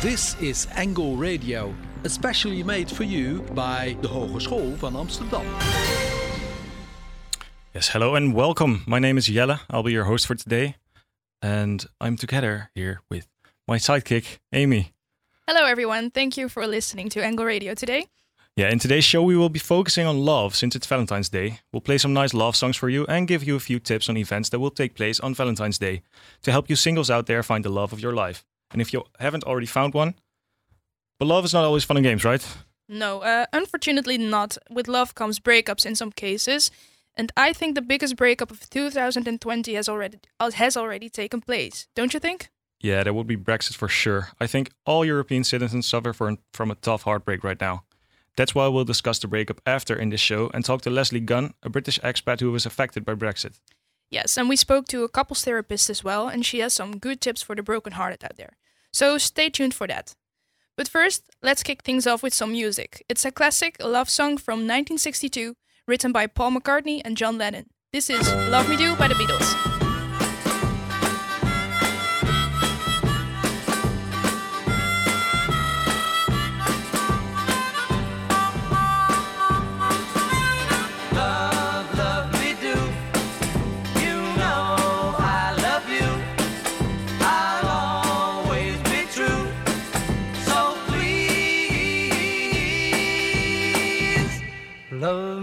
This is Angle Radio, especially made for you by the Hogeschool van Amsterdam. Yes, hello and welcome. My name is Jelle. I'll be your host for today. And I'm together here with my sidekick, Amy. Hello, everyone. Thank you for listening to Angle Radio today. Yeah, in today's show, we will be focusing on love since it's Valentine's Day. We'll play some nice love songs for you and give you a few tips on events that will take place on Valentine's Day to help you singles out there find the love of your life. And if you haven't already found one, but love is not always fun and games, right? No, uh, unfortunately not. With love comes breakups in some cases, and I think the biggest breakup of 2020 has already uh, has already taken place. Don't you think? Yeah, there would be Brexit for sure. I think all European citizens suffer for, from a tough heartbreak right now. That's why we'll discuss the breakup after in this show and talk to Leslie Gunn, a British expat who was affected by Brexit. Yes, and we spoke to a couples therapist as well, and she has some good tips for the brokenhearted out there. So stay tuned for that. But first, let's kick things off with some music. It's a classic love song from 1962, written by Paul McCartney and John Lennon. This is Love Me Do by the Beatles. Now,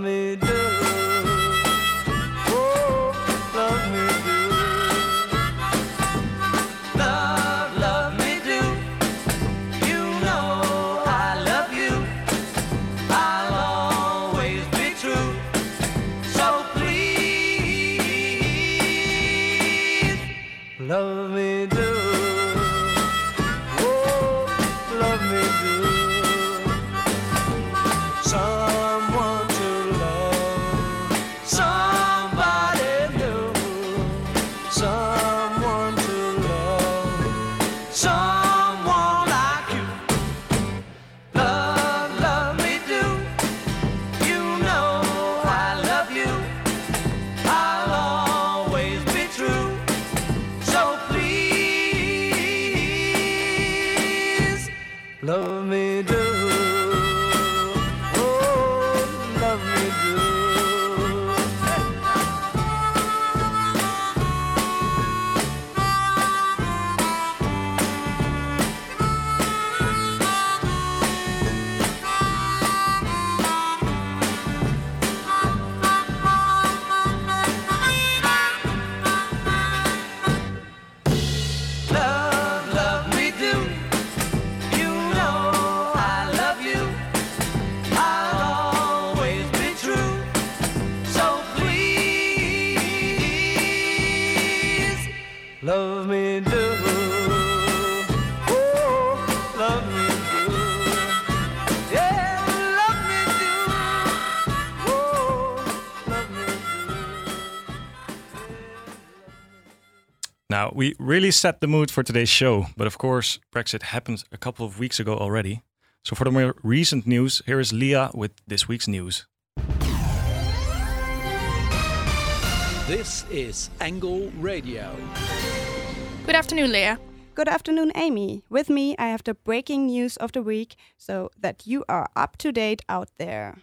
we really set the mood for today's show, but of course, Brexit happened a couple of weeks ago already. So, for the more recent news, here is Leah with this week's news. This is Angle Radio. Good afternoon, Leah. Good afternoon, Amy. With me, I have the breaking news of the week so that you are up to date out there.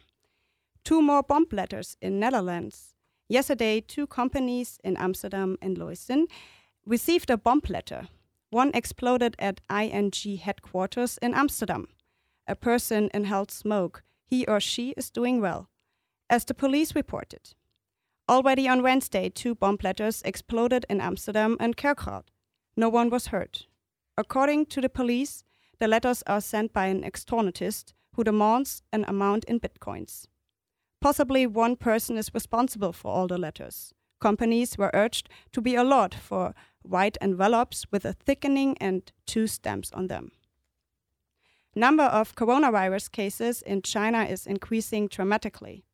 Two more bomb letters in Netherlands. Yesterday, two companies in Amsterdam and Leusden received a bomb letter. One exploded at ING headquarters in Amsterdam. A person inhaled smoke. He or she is doing well, as the police reported. Already on Wednesday, two bomb letters exploded in Amsterdam and Kerkrade. No one was hurt. According to the police, the letters are sent by an extortionist who demands an amount in bitcoins. Possibly one person is responsible for all the letters. Companies were urged to be alert for white envelopes with a thickening and two stamps on them. Number of coronavirus cases in China is increasing dramatically.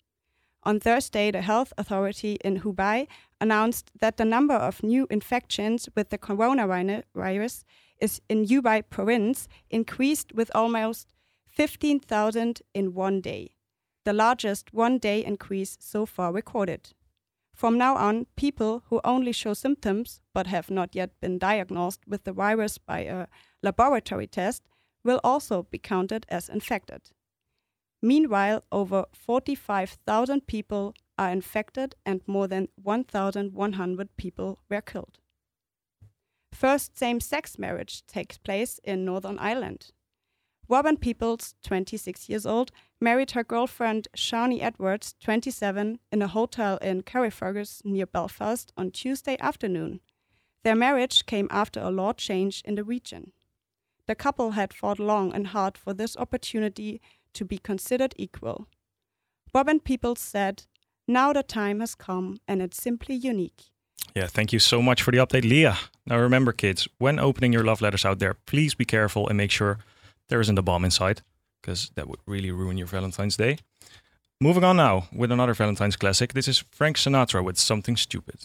On Thursday, the health authority in Hubei announced that the number of new infections with the coronavirus is in Hubei province increased with almost 15,000 in one day, the largest one day increase so far recorded. From now on, people who only show symptoms but have not yet been diagnosed with the virus by a laboratory test will also be counted as infected. Meanwhile, over 45,000 people are infected and more than 1,100 people were killed. First same sex marriage takes place in Northern Ireland. Robyn Peoples, 26 years old, married her girlfriend Sharni Edwards, 27, in a hotel in Carrickfergus near Belfast on Tuesday afternoon. Their marriage came after a law change in the region. The couple had fought long and hard for this opportunity to be considered equal. Robyn Peoples said, Now the time has come and it's simply unique. Yeah, thank you so much for the update, Leah. Now remember, kids, when opening your love letters out there, please be careful and make sure there isn't a bomb inside, because that would really ruin your Valentine's Day. Moving on now with another Valentine's classic. This is Frank Sinatra with Something Stupid.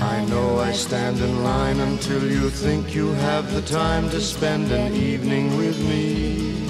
I know I stand in line until you think you have the time to spend an evening with me.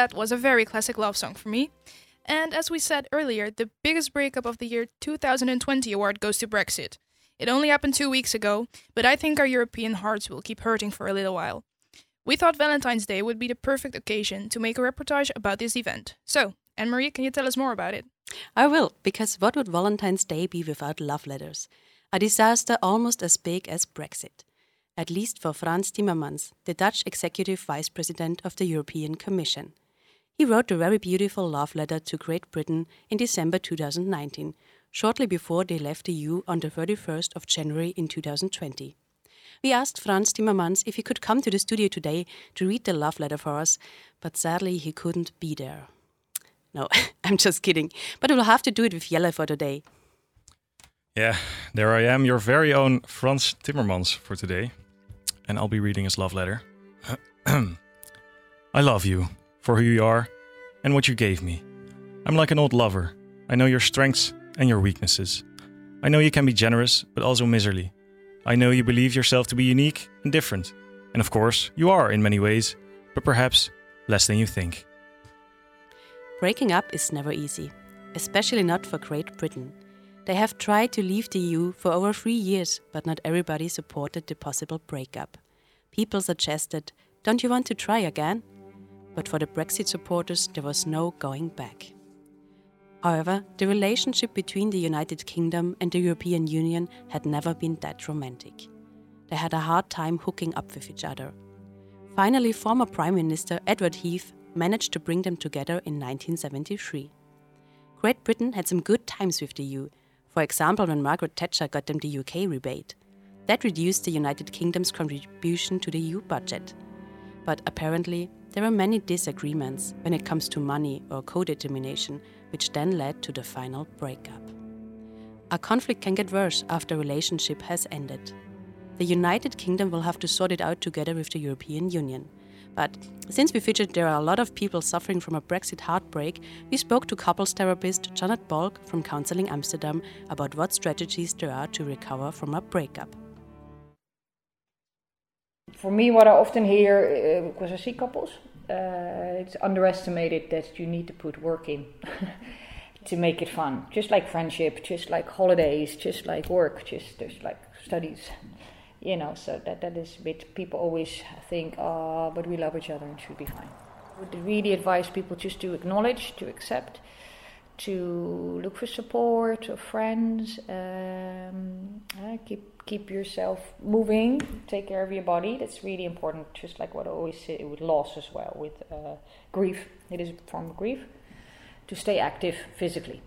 That was a very classic love song for me. And as we said earlier, the biggest breakup of the year 2020 award goes to Brexit. It only happened two weeks ago, but I think our European hearts will keep hurting for a little while. We thought Valentine's Day would be the perfect occasion to make a reportage about this event. So, Anne Marie, can you tell us more about it? I will, because what would Valentine's Day be without love letters? A disaster almost as big as Brexit. At least for Frans Timmermans, the Dutch executive vice president of the European Commission. He wrote a very beautiful love letter to Great Britain in December 2019, shortly before they left the EU on the 31st of January in 2020. We asked Frans Timmermans if he could come to the studio today to read the love letter for us, but sadly he couldn't be there. No, I'm just kidding. But we'll have to do it with Jelle for today. Yeah, there I am, your very own Frans Timmermans for today. And I'll be reading his love letter. I love you for who you are and what you gave me. I'm like an old lover. I know your strengths and your weaknesses. I know you can be generous, but also miserly. I know you believe yourself to be unique and different. And of course, you are in many ways, but perhaps less than you think. Breaking up is never easy, especially not for Great Britain. They have tried to leave the EU for over three years, but not everybody supported the possible breakup. People suggested, Don't you want to try again? But for the Brexit supporters, there was no going back. However, the relationship between the United Kingdom and the European Union had never been that romantic. They had a hard time hooking up with each other. Finally, former Prime Minister Edward Heath managed to bring them together in 1973. Great Britain had some good times with the EU, for example, when Margaret Thatcher got them the UK rebate. That reduced the United Kingdom's contribution to the EU budget. But apparently, there were many disagreements when it comes to money or co determination, which then led to the final breakup. A conflict can get worse after a relationship has ended. The United Kingdom will have to sort it out together with the European Union. But since we figured there are a lot of people suffering from a Brexit heartbreak, we spoke to couples therapist Janet Balk from Counseling Amsterdam about what strategies there are to recover from a breakup. For me, what I often hear, uh, because I see couples, uh, it's underestimated that you need to put work in to make it fun. Just like friendship, just like holidays, just like work, just, just like studies you know, so that, that is a bit, people always think, oh, but we love each other and should be fine. I would really advise people just to acknowledge, to accept, to look for support of friends, um, uh, keep keep yourself moving, take care of your body. That's really important. Just like what I always say with loss as well, with uh, grief, it is a form of grief. To stay active physically.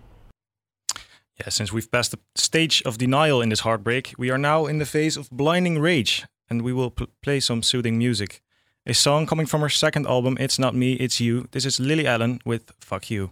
Yeah, since we've passed the stage of denial in this heartbreak, we are now in the phase of blinding rage, and we will play some soothing music. A song coming from her second album, It's Not Me, It's You. This is Lily Allen with Fuck You.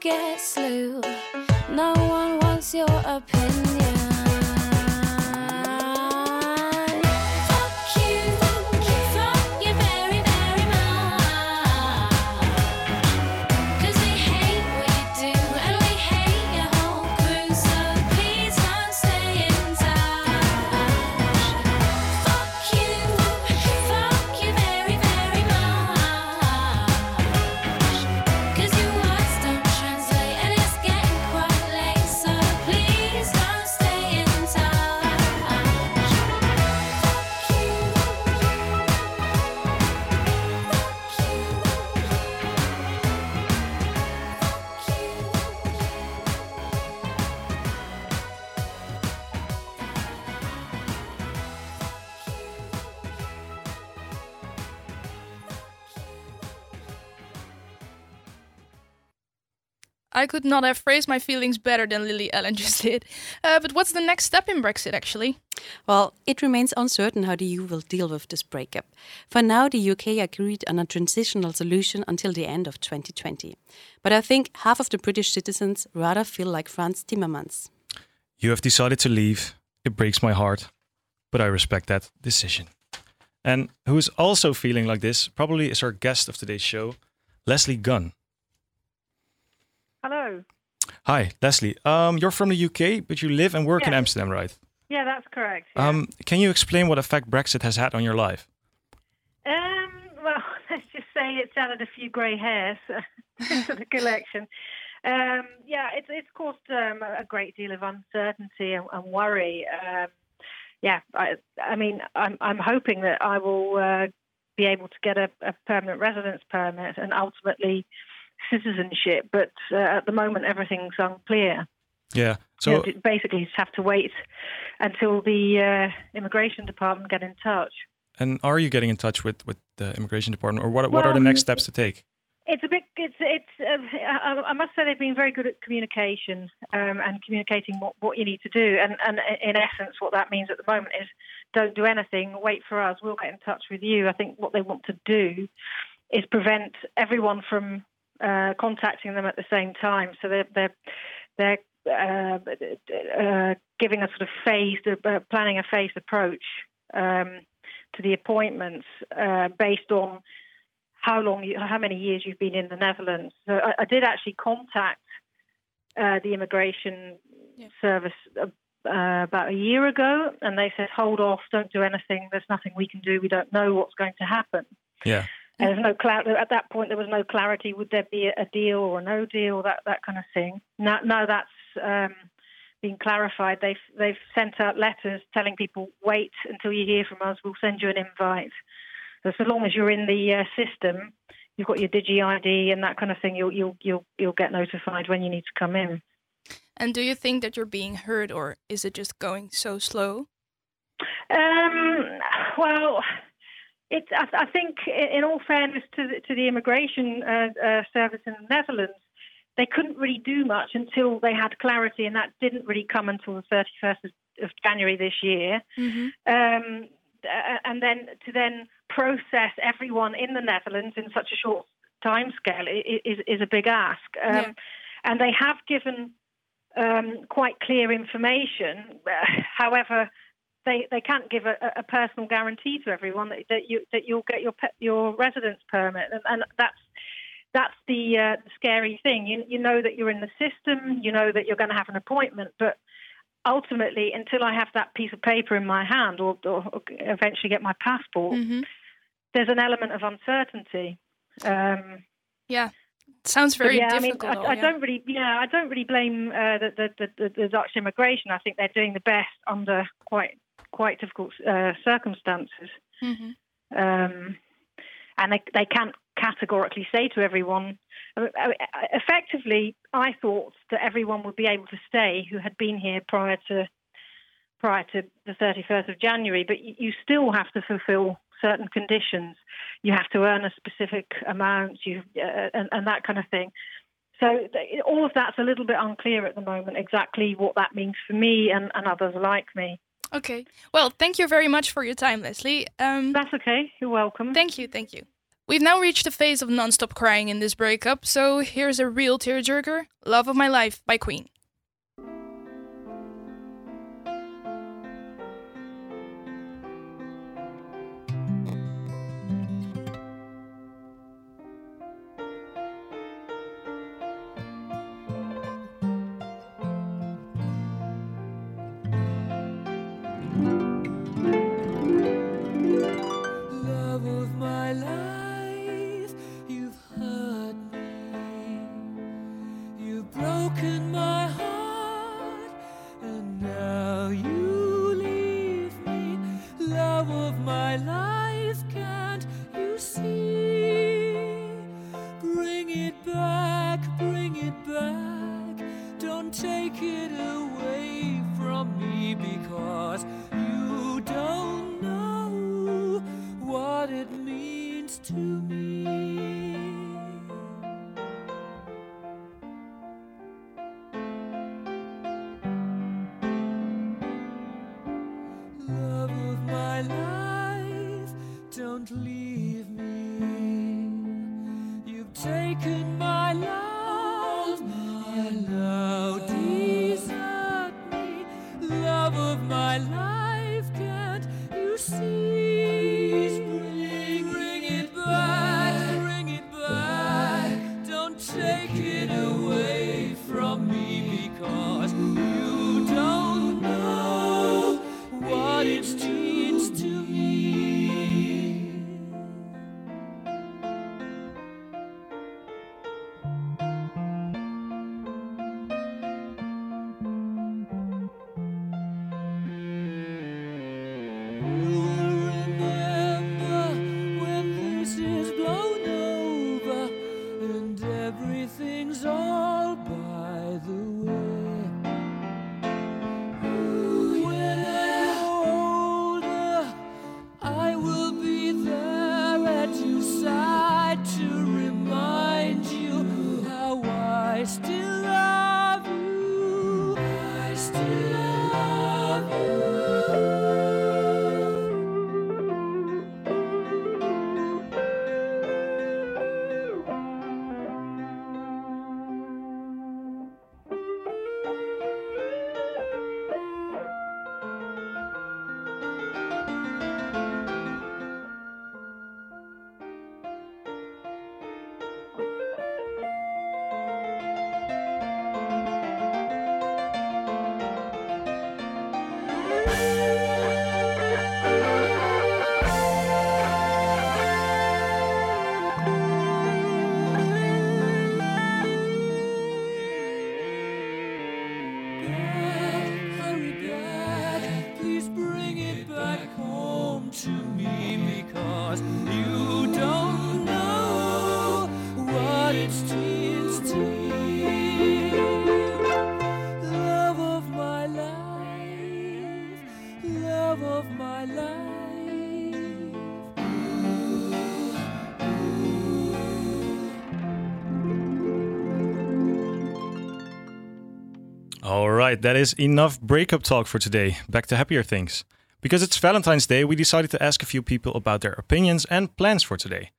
get slew. No one wants your opinion. I could not have phrased my feelings better than Lily Allen just did. Uh, but what's the next step in Brexit, actually? Well, it remains uncertain how the EU will deal with this breakup. For now, the UK agreed on a transitional solution until the end of 2020. But I think half of the British citizens rather feel like Frans Timmermans. You have decided to leave. It breaks my heart, but I respect that decision. And who is also feeling like this probably is our guest of today's show, Leslie Gunn. Hello. Hi, Leslie. Um, you're from the UK, but you live and work in Amsterdam, right? Yeah, that's correct. yeah. Um, can you explain what effect Brexit has had on your life? Um, well, let's just say it's added a few grey hairs to the collection. Um, yeah, it's it's caused um, a great deal of uncertainty and, and worry. Um, yeah, I, I mean, I'm I'm hoping that I will uh, be able to get a, a permanent residence permit and ultimately citizenship. But uh, at the moment, everything's unclear. Yeah. So you know, basically, you just have to wait until the uh, immigration department get in touch. and are you getting in touch with with the immigration department, or what? What are the next steps to take? It's a bit. It's. It's. Uh, I, I must say they've been very good at communication um, and communicating what, what you need to do. And, and in essence, what that means at the moment is don't do anything. Wait for us. We'll get in touch with you. I think what they want to do is prevent everyone from uh, contacting them at the same time. So they're they're they're uh, uh, giving a sort of phased, uh, planning a phased approach um, to the appointments uh, based on how long, you, how many years you've been in the Netherlands. So I, I did actually contact uh, the immigration Yeah. service uh, uh, about a year ago, and they said, "Hold off, don't do anything. There's nothing we can do. We don't know what's going to happen." Yeah. And there's no clar- at that point. There was no clarity. Would there be a deal or a no deal? That that kind of thing. Now, now that's um, been clarified. They've they've sent out letters telling people wait until you hear from us. We'll send you an invite. So so long as you're in the uh, system, you've got your Digi ID and that kind of thing. You'll you'll you'll you'll get notified when you need to come in. And do you think that you're being heard, or is it just going so slow? Um, well, it, I, I think, in all fairness to the, to the immigration uh, uh, service in the Netherlands, they couldn't really do much until they had clarity, and that didn't really come until the 31st of, of January this year. Mm-hmm. Um, uh, and then to then process everyone in the Netherlands in such a short time scale is, is a big ask. Um, Yeah. And they have given um, quite clear information. However, they, they can't give a, a personal guarantee to everyone that, that you that you'll get your pe- your residence permit, and, and that's that's the, uh, the scary thing. You you know that you're in the system, you know that you're going to have an appointment, but ultimately, until I have that piece of paper in my hand, or, or eventually get my passport, Mm-hmm. there's an element of uncertainty. Um, Yeah, sounds very yeah, I mean, difficult. I, I yeah. don't really, yeah, I don't really blame uh, the, the, the the Dutch immigration. I think they're doing the best under quite quite difficult uh, circumstances, Mhm. um, and they they can't categorically say to everyone. Mean, uh, Effectively, I thought that everyone would be able to stay who had been here prior to prior to the 31st of January, but you you still have to fulfil certain conditions. You have to earn a specific amount, you uh, and, and that kind of thing. So all of that's a little bit unclear at the moment exactly what that means for me and, and others like me. Okay. Well, thank you very much for your time, Leslie. Um, That's okay. You're welcome. Thank you, thank you. We've now reached the phase of non-stop crying in this breakup, so here's a real tearjerker, Love of My Life by Queen. to me. Right, that is enough breakup talk for today. Back to happier things. Because it's Valentine's Day, we decided to ask a few people about their opinions and plans for today.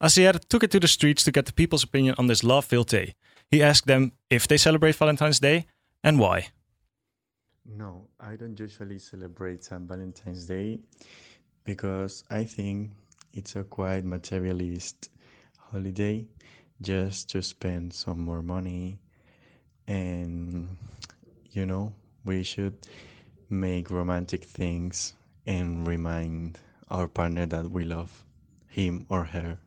Asier took it to the streets to get the people's opinion on this love filled day. He asked them if they celebrate Valentine's Day and why. No, I don't usually celebrate St. Valentine's Day because I think it's a quite materialist holiday just to spend some more money and you know, we should make romantic things and remind our partner that we love him or her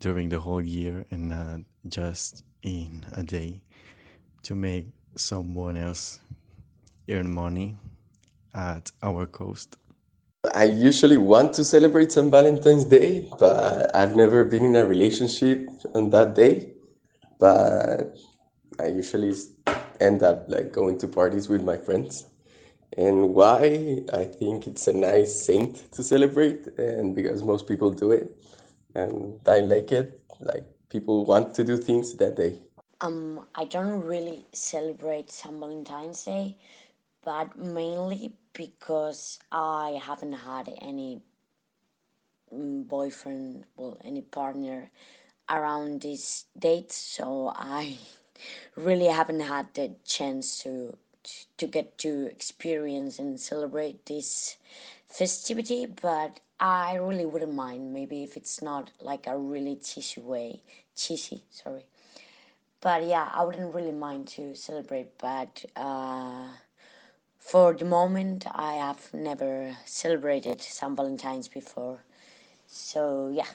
during the whole year and not just in a day to make someone else earn money at our cost. I usually want to celebrate St. Valentine's Day, but I've never been in a relationship on that day. But I usually end up like going to parties with my friends. And why? I think it's a nice saint to celebrate, and because most people do it, and I like it. Like people want to do things that day. Um, I don't really celebrate St. Valentine's Day, but mainly because I haven't had any mm, boyfriend, well, any partner around this date, so I really haven't had the chance to to get to experience and celebrate this festivity. But I really wouldn't mind, maybe if it's not like a really cheesy way, cheesy, sorry but yeah, I wouldn't really mind to celebrate. But uh, for the moment, I have never celebrated St. Valentine's before. So yeah.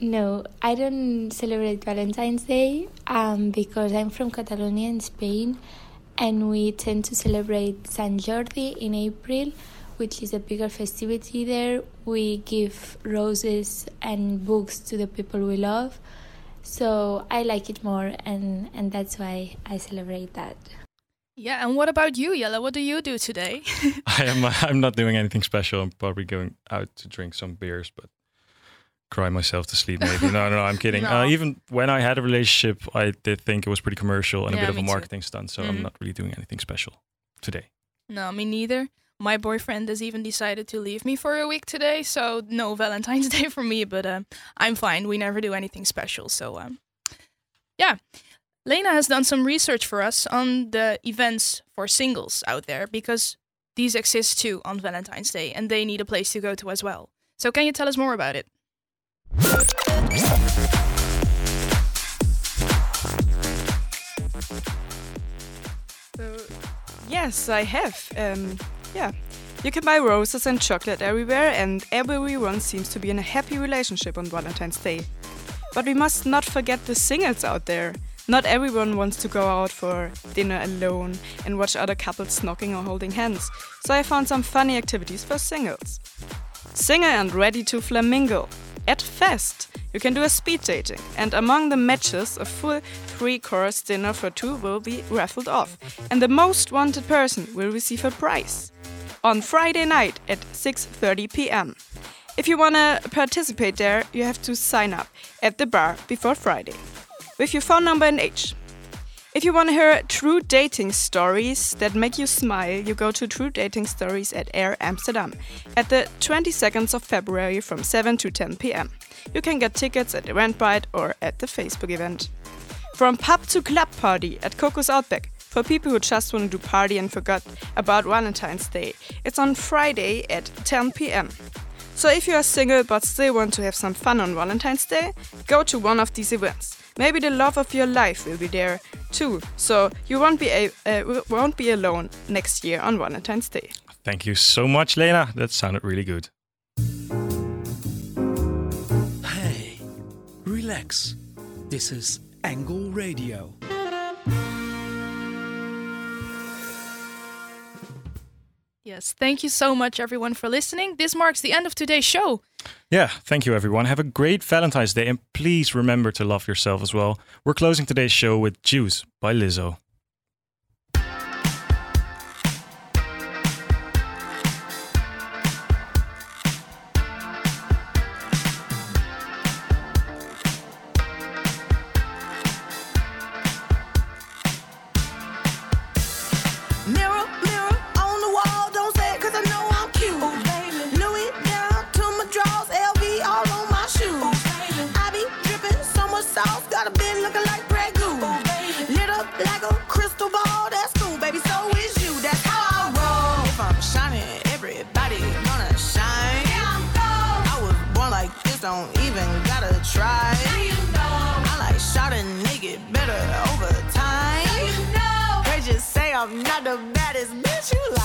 No, I don't celebrate Valentine's Day um, because I'm from Catalonia in Spain and we tend to celebrate San Jordi in April, which is a bigger festivity there. We give roses and books to the people we love. So I like it more and, and that's why I celebrate that. Yeah, and what about you, Jelle? What do you do today? I am. I'm not doing anything special. I'm probably going out to drink some beers, but cry myself to sleep. Maybe. no, no, no. I'm kidding. No. Uh, even when I had a relationship, I did think it was pretty commercial and a bit of a me too. marketing stunt. So Mhm. I'm not really doing anything special today. no, me neither. My boyfriend has even decided to leave me for a week today, so no Valentine's Day for me. But um, I'm fine. We never do anything special, so um, yeah. Lena has done some research for us on the events for singles out there because these exist too on Valentine's Day and they need a place to go to as well. So, can you tell us more about it? Yes, I have. Um, yeah. You can buy roses and chocolate everywhere, and everyone seems to be in a happy relationship on Valentine's Day. But we must not forget the singles out there. Not everyone wants to go out for dinner alone and watch other couples knocking or holding hands, so I found some funny activities for singles. Single and ready to flamingo. At Fest, you can do a speed dating, and among the matches, a full three course dinner for two will be raffled off, and the most wanted person will receive a prize. On Friday night at 6:30 p.m. If you want to participate there, you have to sign up at the bar before Friday with your phone number and age. If you want to hear true dating stories that make you smile, you go to True Dating Stories at Air Amsterdam at the 22nd of February from 7 to 10 pm. You can get tickets at Eventbrite or at the Facebook event. From pub to club party at Coco's Outback for people who just want to do party and forgot about Valentine's Day. It's on Friday at 10 pm. So if you are single but still want to have some fun on Valentine's Day, go to one of these events. Maybe the love of your life will be there too, so you won't be a, uh, won't be alone next year on Valentine's Day. Thank you so much, Lena. That sounded really good. Hey, relax. This is Angle Radio. Yes, thank you so much, everyone, for listening. This marks the end of today's show. Yeah, thank you, everyone. Have a great Valentine's Day, and please remember to love yourself as well. We're closing today's show with Juice by Lizzo. Shot a nigga better over time. They just say I'm not the baddest bitch you